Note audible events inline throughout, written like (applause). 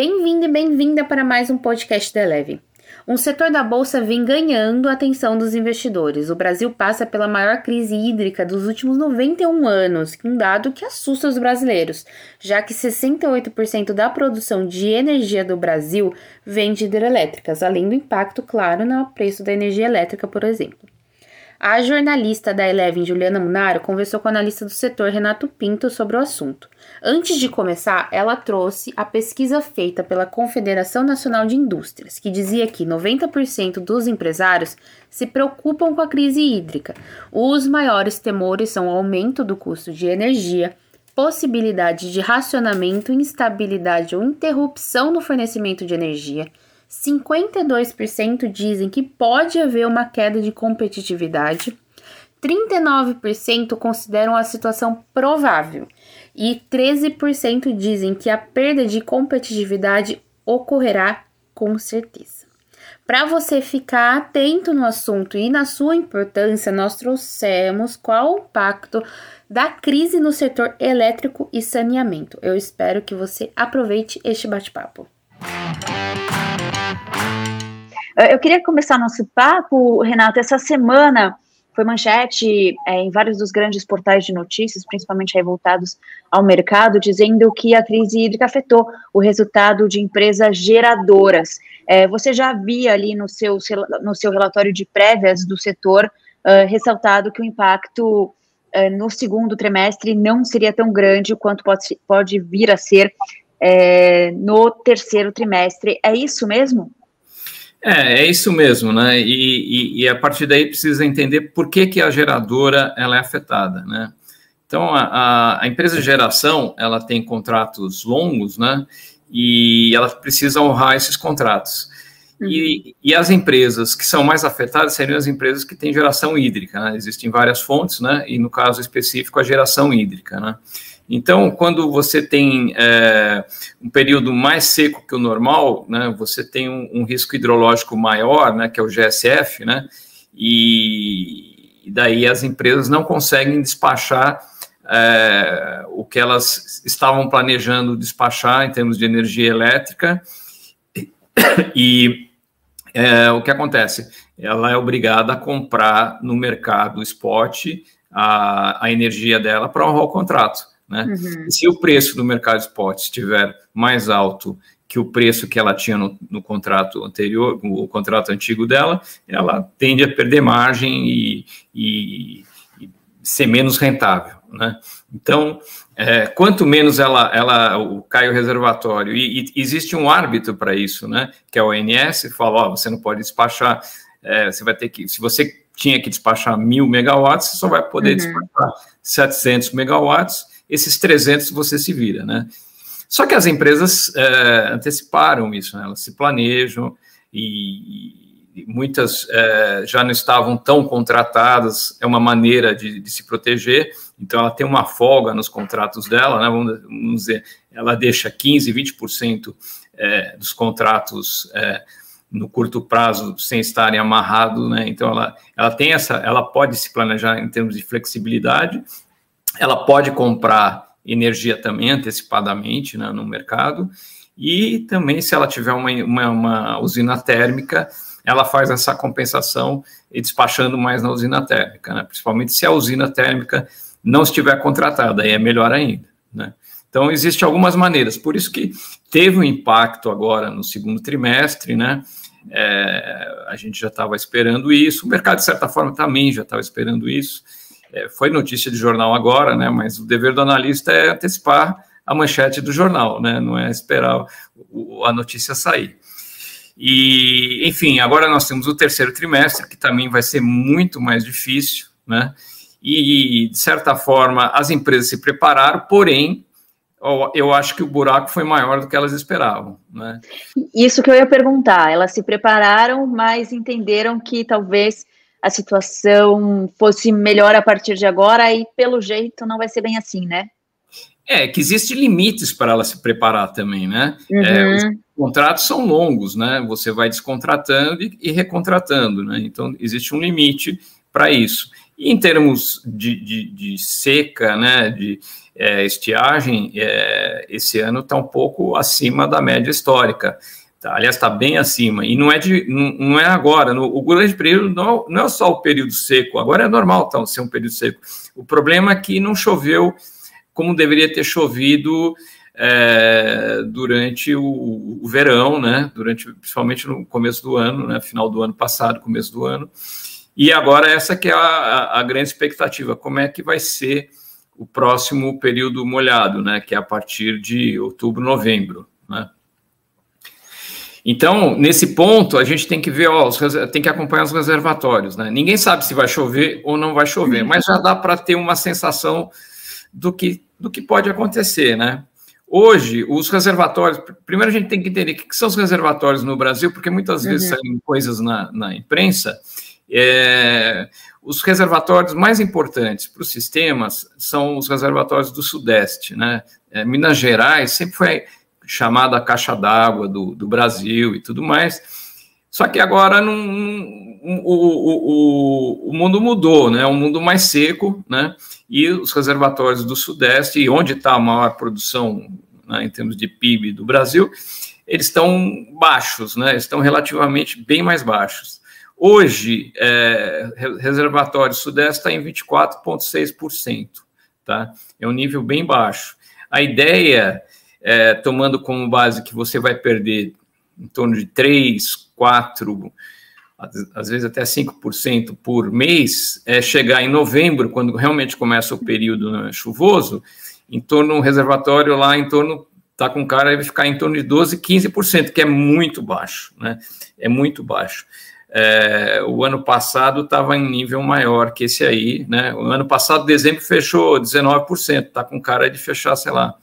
Bem-vindo e bem-vinda para mais um podcast da Eleve. Um setor da bolsa vem ganhando a atenção dos investidores. O Brasil passa pela maior crise hídrica dos últimos 91 anos, um dado que assusta os brasileiros, já que 68% da produção de energia do Brasil vem de hidrelétricas, além do impacto claro no preço da energia elétrica, por exemplo. A jornalista da Eleven, Juliana Munaro, conversou com o analista do setor, Renato Pinto, sobre o assunto. Antes de começar, ela trouxe a pesquisa feita pela Confederação Nacional de Indústrias, que dizia que 90% dos empresários se preocupam com a crise hídrica. Os maiores temores são o aumento do custo de energia, possibilidade de racionamento, instabilidade ou interrupção no fornecimento de energia. 52% dizem que pode haver uma queda de competitividade, 39% consideram a situação provável e 13% dizem que a perda de competitividade ocorrerá com certeza. Para você ficar atento no assunto e na sua importância, nós trouxemos qual o impacto da crise no setor elétrico e saneamento. Eu espero que você aproveite este bate-papo. Eu queria começar nosso papo, Renato. Essa semana foi manchete é, em vários dos grandes portais de notícias, principalmente voltados ao mercado, dizendo que a crise hídrica afetou o resultado de empresas geradoras. É, você já havia ali no seu, no seu relatório de prévias do setor uh, ressaltado que o impacto uh, no segundo trimestre não seria tão grande quanto pode, pode vir a ser é, no terceiro trimestre. É isso mesmo? É, é isso mesmo, né? E, e, e, a partir daí precisa entender por que, que a geradora ela é afetada, né? Então, a, a empresa de geração, ela tem contratos longos, né? E ela precisa honrar esses contratos. Uhum. E, e, as empresas que são mais afetadas seriam as empresas que têm geração hídrica, né? Existem várias fontes, né? E no caso específico, a geração hídrica, né? Então, quando você tem é, um período mais seco que o normal, né, você tem um, um, risco hidrológico maior, né, que é o GSF, né, e, e daí as empresas não conseguem despachar é, o que elas estavam planejando despachar em termos de energia elétrica, e é, o que acontece? Ela é obrigada a comprar no mercado spot a, a energia dela para honrar o contrato. Né? Uhum. Se o preço do mercado spot estiver mais alto que o preço que ela tinha no, no, contrato anterior, o contrato antigo dela, ela tende a perder margem e, e, e ser menos rentável. Né? Então, é, quanto menos ela, ela cai o reservatório, e, e existe um árbitro para isso, né? que é o ONS, fala, ó, você não pode despachar, é, você vai ter que, se você tinha que despachar mil megawatts, você só vai poder uhum. despachar 700 megawatts, esses 300 você se vira, né? Só que as empresas é, anteciparam isso, né? elas se planejam e, muitas é, já não estavam tão contratadas, é uma maneira de, de, se proteger, então ela tem uma folga nos contratos dela, né? vamos, vamos dizer, ela deixa 15, 20% é, dos contratos é, no curto prazo sem estarem amarrados, né? Então ela, ela tem essa, ela pode se planejar em termos de flexibilidade ela pode comprar energia também antecipadamente né, no mercado, e também, se ela tiver uma, uma, uma, usina térmica, ela faz essa compensação e despachando mais na usina térmica, né, principalmente se a usina térmica não estiver contratada, aí é melhor ainda. Né. Então, existem algumas maneiras, por isso que teve um impacto agora no segundo trimestre, né? É, a gente já estava esperando isso, o mercado, de certa forma, também já estava esperando isso é, foi notícia de jornal agora, né? Mas o dever do analista é antecipar a manchete do jornal, né? Não é esperar o, a notícia sair. E, enfim, agora nós temos o terceiro trimestre, que também vai ser muito mais difícil, né? E, de certa forma, as empresas se prepararam, porém, eu acho que o buraco foi maior do que elas esperavam, né? Isso que eu ia perguntar, elas se prepararam, mas entenderam que talvez a situação fosse melhor a partir de agora, e pelo jeito não vai ser bem assim, né? É, que existem limites para ela se preparar também, né? Uhum. É, os contratos são longos, né? Você vai descontratando e, e recontratando, né? Então, existe um limite para isso. E em termos de, de, de seca, né, de é, estiagem, é, esse ano está um pouco acima da média histórica. Tá, aliás, está bem acima. E não é, de, não, não é agora. No, o grande período não, não, é só o período seco. Agora é normal tá, ser um período seco. O problema é que não choveu como deveria ter chovido é, durante o, o, verão, né? Durante, principalmente no começo do ano, né? Final do ano passado, começo do ano. E agora essa que é a, a grande expectativa. Como é que vai ser o próximo período molhado, né? Que é a partir de outubro, novembro, né? Então, nesse ponto, a gente tem que ver, ó, tem que acompanhar os reservatórios, né? Ninguém sabe se vai chover ou não vai chover, mas já dá para ter uma sensação do que, do que pode acontecer, né? Hoje, os reservatórios, primeiro a gente tem que entender o que são os reservatórios no Brasil, porque muitas uhum. vezes saem coisas na, na imprensa. É, os reservatórios mais importantes para os sistemas são os reservatórios do Sudeste, né? É, Minas Gerais sempre foi chamada caixa d'água do, do Brasil e tudo mais. Só que agora não, o, o, o, mundo mudou, né? É um mundo mais seco, né? E os reservatórios do Sudeste, e onde está a maior produção né, em termos de PIB do Brasil, eles estão baixos, né? Estão relativamente bem mais baixos. Hoje, é, reservatório Sudeste está em 24,6%, tá? É um nível bem baixo. A ideia é, tomando como base que você vai perder em torno de 3, 4, às vezes até 5% por mês, é chegar em novembro, quando realmente começa o período né, chuvoso, em torno um reservatório lá em torno tá com cara vai ficar em torno de 12, 15%, que é muito baixo, né? É muito baixo. É, o ano passado estava em nível maior que esse aí, né? O ano passado, dezembro, fechou 19%, tá com cara de fechar, sei lá,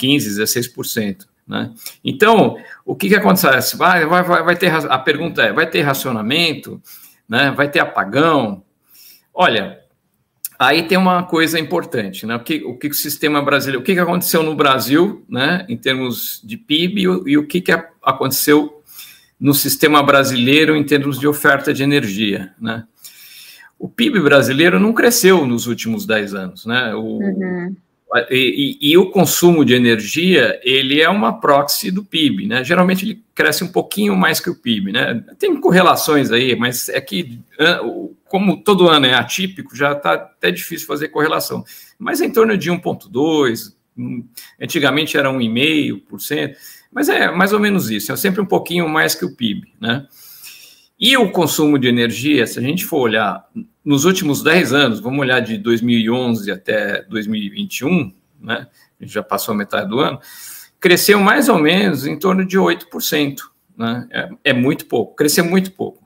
15%, 16%. Né? Então, o que, que acontece? Vai, vai, vai ter, a pergunta é: vai ter racionamento? Né? Vai ter apagão? Olha, aí tem uma coisa importante, né? O que o, que o sistema brasileiro, o que, que aconteceu no Brasil, né, em termos de PIB, e, e o que, que aconteceu no sistema brasileiro em termos de oferta de energia, né? O PIB brasileiro não cresceu nos últimos 10 anos, né? O, uhum. E, e, o consumo de energia, ele é uma proxy do PIB, né? Geralmente ele cresce um pouquinho mais que o PIB, né? Tem correlações aí, mas é que, como todo ano é atípico, já está até difícil fazer correlação. Mas é em torno de 1,2%, hum, antigamente era 1,5%, mas é mais ou menos isso, é sempre um pouquinho mais que o PIB, né? E o consumo de energia, se a gente for olhar nos últimos 10 anos, vamos olhar de 2011 até 2021, né? A gente já passou a metade do ano, cresceu mais ou menos em torno de 8%. Né? É, é muito pouco, cresceu muito pouco.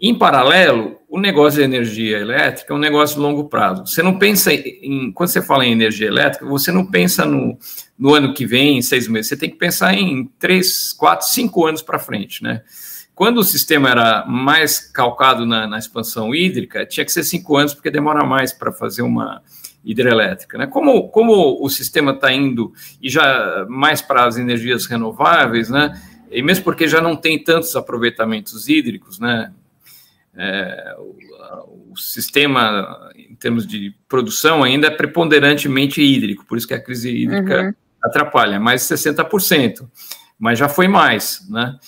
Em paralelo, o negócio de energia elétrica é um negócio de longo prazo. Você não pensa em. Quando você fala em energia elétrica, você não pensa no, no ano que vem, em seis meses. Você tem que pensar em três, quatro, cinco anos para frente, né? Quando o sistema era mais calcado na, na expansão hídrica, tinha que ser cinco anos, porque demora mais para fazer uma hidrelétrica. Né? Como, como o sistema está indo e já mais para as energias renováveis, né? e mesmo porque já não tem tantos aproveitamentos hídricos, né? É, o, o, sistema, em termos de produção, ainda é preponderantemente hídrico, por isso que a crise hídrica uhum. atrapalha, mais 60%, mas já foi mais, né?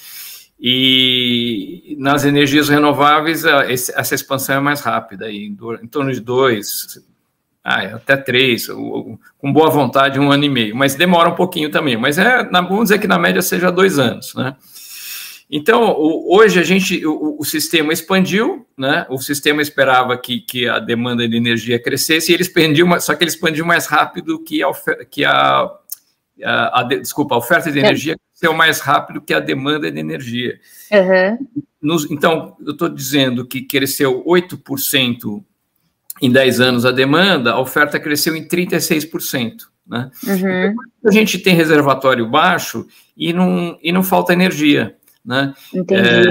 E nas energias renováveis, essa expansão é mais rápida, em, torno de dois, ah, até três, com boa vontade, um ano e meio, mas demora um pouquinho também. Mas é, vamos dizer que na média seja dois anos, né? Então, hoje a gente, o, o, sistema expandiu, né? O sistema esperava que, que a demanda de energia crescesse e ele expandiu, só que ele expandiu mais rápido que a, que a a, a, desculpa, a oferta de é. energia cresceu mais rápido que a demanda de energia. Uhum. Nos, então, eu estou dizendo que cresceu 8% em 10 anos a demanda, a oferta cresceu em 36%. Né? Uhum. a gente tem reservatório baixo e não, e não falta energia. Né? Entendi. É,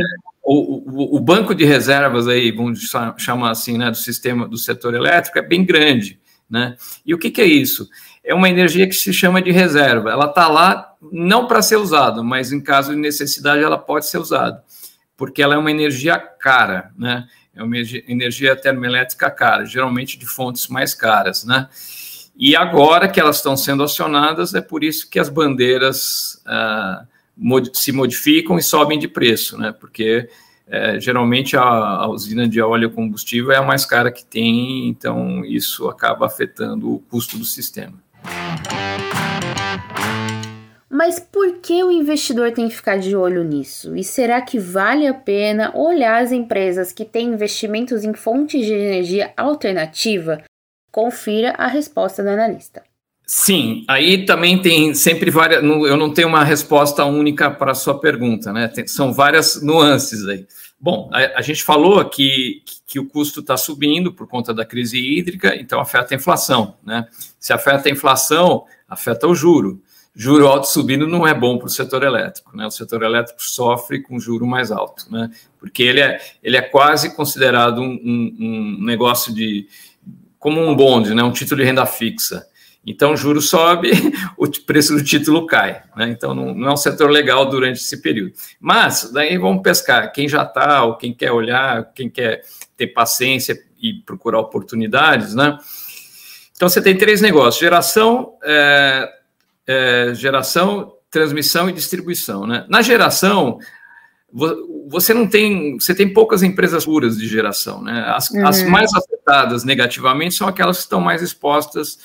o, o, o, banco de reservas aí, vamos chamar assim, né, do sistema do setor elétrico é bem grande. Né? E o que, que é isso? é uma energia que se chama de reserva. Ela está lá não para ser usada, mas em caso de necessidade ela pode ser usada, porque ela é uma energia cara, né? é uma energia termoelétrica cara, geralmente de fontes mais caras, né? E agora que elas estão sendo acionadas, é por isso que as bandeiras ah, mod se modificam e sobem de preço, né? Porque é, geralmente a, a, usina de óleo combustível é a mais cara que tem, então isso acaba afetando o custo do sistema. Mas por que o investidor tem que ficar de olho nisso? E será que vale a pena olhar as empresas que têm investimentos em fontes de energia alternativa? Confira a resposta do analista. Sim, aí também tem sempre várias. Eu não tenho uma resposta única para a sua pergunta, né? Tem, são várias nuances aí. Bom, a, a gente falou que, que o custo está subindo por conta da crise hídrica, então afeta a inflação, né? Se afeta a inflação, afeta o juro. Juro alto subindo não é bom para o setor elétrico, né? O setor elétrico sofre com juro mais alto, né? Porque ele é, ele é quase considerado um, um, um negócio de como um bonde, né? Um título de renda fixa. Então, o juro sobe, (laughs) o preço do título cai. Né? Então, não, não, é um setor legal durante esse período. Mas, daí vamos pescar. Quem já está, ou quem quer olhar, quem quer ter paciência e procurar oportunidades, né? Então, você tem três negócios: geração, é, é, geração, transmissão e distribuição. Né? Na geração, você não tem, você tem poucas empresas puras de geração, né? As, uhum. as mais afetadas negativamente são aquelas que estão mais expostas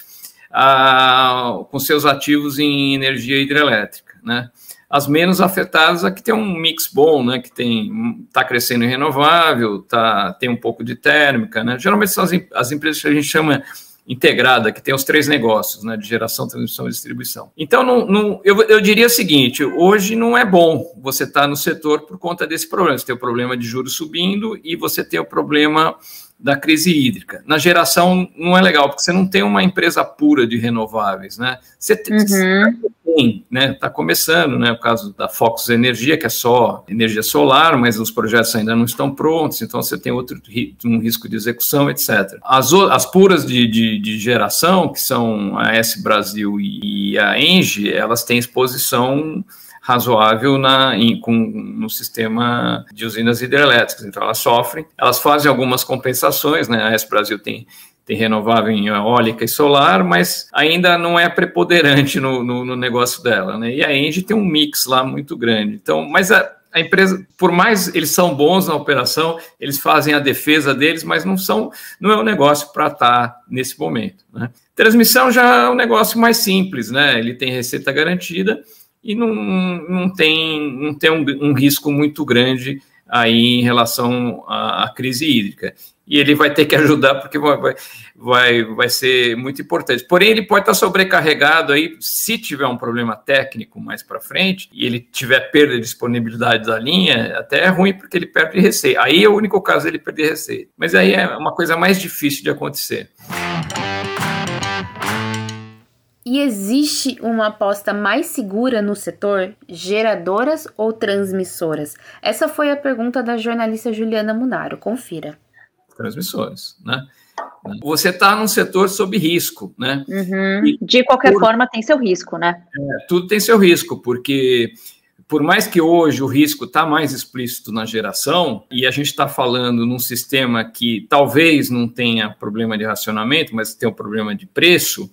a, com seus ativos em energia hidrelétrica, né? As menos afetadas, aqui tem um mix bom, né? Que tem está crescendo em renovável, tá, tem um pouco de térmica, né? Geralmente são as, as empresas que a gente chama integrada, que tem os três negócios, né, de geração, transmissão e distribuição. Então, não, não, eu, eu diria o seguinte, hoje não é bom você estar tá no setor por conta desse problema. Você tem o problema de juros subindo e você tem o problema da crise hídrica. Na geração não é legal, porque você não tem uma empresa pura de renováveis, né? Você tem, uhum. né? Está começando, né? O caso da Focus Energia, que é só energia solar, mas os projetos ainda não estão prontos, então você tem outro um risco de execução, etc. As, as puras de, de, de geração, que são a S Brasil e a Engie, elas têm exposição razoável na, em, com, no sistema de usinas hidrelétricas. Então, elas sofrem, elas fazem algumas compensações, né? A S Brasil tem tem renovável em eólica e solar, mas ainda não é preponderante no, no, no, negócio dela, né? E a Engie tem um mix lá muito grande. Então, mas a, a, empresa, por mais eles são bons na operação, eles fazem a defesa deles, mas não são, não é um negócio para estar tá nesse momento, né? Transmissão já é um negócio mais simples, né? Ele tem receita garantida e não, não tem, não tem um, um risco muito grande aí em relação à, à, crise hídrica. E ele vai ter que (laughs) ajudar porque vai, vai, vai ser muito importante. Porém, ele pode estar sobrecarregado aí, se tiver um problema técnico mais para frente, e ele tiver perda de disponibilidade da linha, até é ruim porque ele perde receita. Aí é o único caso ele perder receita. Mas aí é uma coisa mais difícil de acontecer. E existe uma aposta mais segura no setor, geradoras ou transmissoras? Essa foi a pergunta da jornalista Juliana Munaro. Confira. Transmissoras, né? Você está num setor sob risco, né? Uhum. De qualquer por... forma, tem seu risco, né? É, tudo tem seu risco, porque por mais que hoje o risco está mais explícito na geração, e a gente está falando num sistema que talvez não tenha problema de racionamento, mas tem um problema de preço,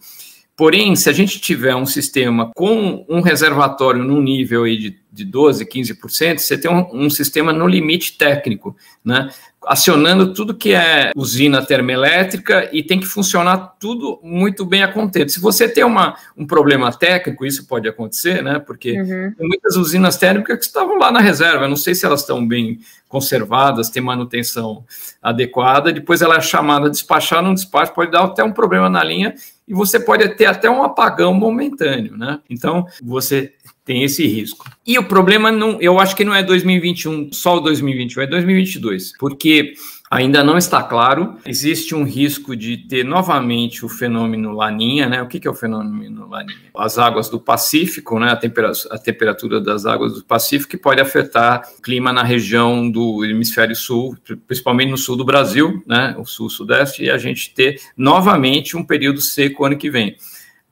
Porém, se a gente tiver um sistema com um reservatório num nível aí de, de 12%, 15%, você tem um, um, sistema no limite técnico, né? acionando tudo que é usina termoelétrica e tem que funcionar tudo muito bem a contento. Se você tem uma, um problema técnico, isso pode acontecer, né? porque uhum. tem muitas usinas térmicas que estavam lá na reserva, eu não sei se elas estão bem conservadas, têm manutenção adequada, depois ela é chamada a despachar, não despacho, pode dar até um problema na linha e você pode ter até um apagão momentâneo, né? Então, você tem esse risco. E o problema não, eu acho que não é 2021, só o 2021, é 2022, porque ainda não está claro. Existe um risco de ter novamente o fenômeno Laninha, né? O que, é o fenômeno Laninha? As águas do Pacífico, né? A temperatura, a temperatura das águas do Pacífico que pode afetar o clima na região do hemisfério sul, principalmente no sul do Brasil, né? O sul-sudeste, e a gente ter novamente um período seco ano que vem.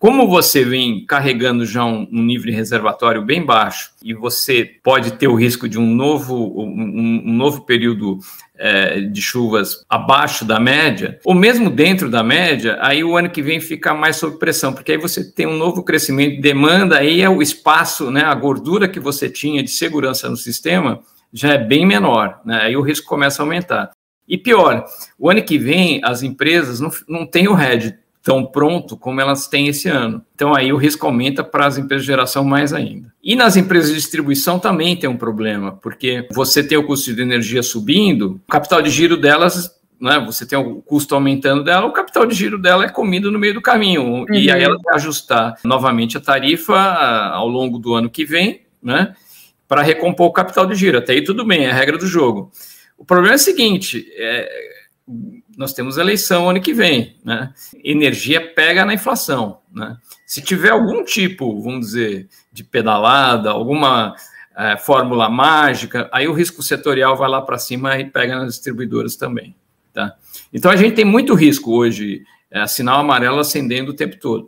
Como você vem carregando já um, um, nível de reservatório bem baixo e você pode ter o risco de um novo, um, um novo período é, de chuvas abaixo da média, ou mesmo dentro da média, aí o ano que vem fica mais sob pressão, porque aí você tem um novo crescimento de demanda, aí é o espaço, né, a gordura que você tinha de segurança no sistema já é bem menor, né, aí o risco começa a aumentar. E pior, o ano que vem as empresas não, não têm o hedge tão pronto como elas têm esse ano. Então aí o risco aumenta para as empresas de geração mais ainda. E nas empresas de distribuição também tem um problema, porque você tem o custo de energia subindo, o capital de giro delas né, você tem o custo aumentando dela, o capital de giro dela é comido no meio do caminho. Uhum. E aí ela vai ajustar novamente a tarifa ao longo do ano que vem, né? Para recompor o capital de giro. Até aí tudo bem, é a regra do jogo. O problema é o seguinte: é, nós temos eleição ano que vem, né? Energia pega na inflação, né? Se tiver algum tipo, vamos dizer, de pedalada, alguma é, fórmula mágica, aí o risco setorial vai lá para cima e pega nas distribuidoras também, tá? Então a gente tem muito risco hoje, é, sinal amarelo acendendo o tempo todo.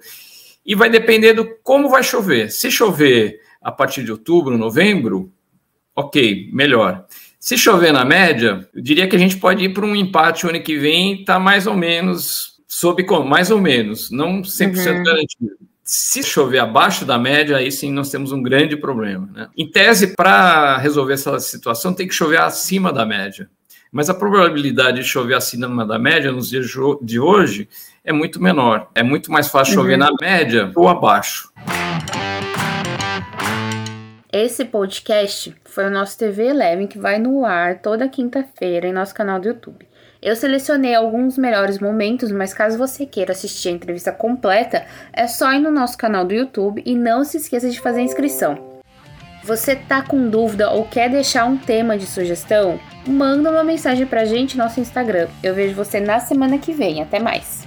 E vai depender do como vai chover. Se chover a partir de outubro, novembro, ok, melhor. Se chover na média, eu diria que a gente pode ir para um empate o ano que vem, está mais ou menos sob mais ou menos, não 100% uhum. garantido. Se chover abaixo da média, aí sim nós temos um grande problema. Né? Em tese, para resolver essa situação, tem que chover acima da média. Mas a probabilidade de chover acima da média nos dias de hoje é muito menor. É muito mais fácil chover uhum. na média ou abaixo. Esse podcast foi o nosso TV Eleven que vai no ar toda quinta-feira em nosso canal do YouTube. Eu selecionei alguns melhores momentos, mas caso você queira assistir a entrevista completa, é só ir no nosso canal do YouTube e não se esqueça de fazer a inscrição. Você tá com dúvida ou quer deixar um tema de sugestão? Manda uma mensagem pra gente no nosso Instagram. Eu vejo você na semana que vem. Até mais!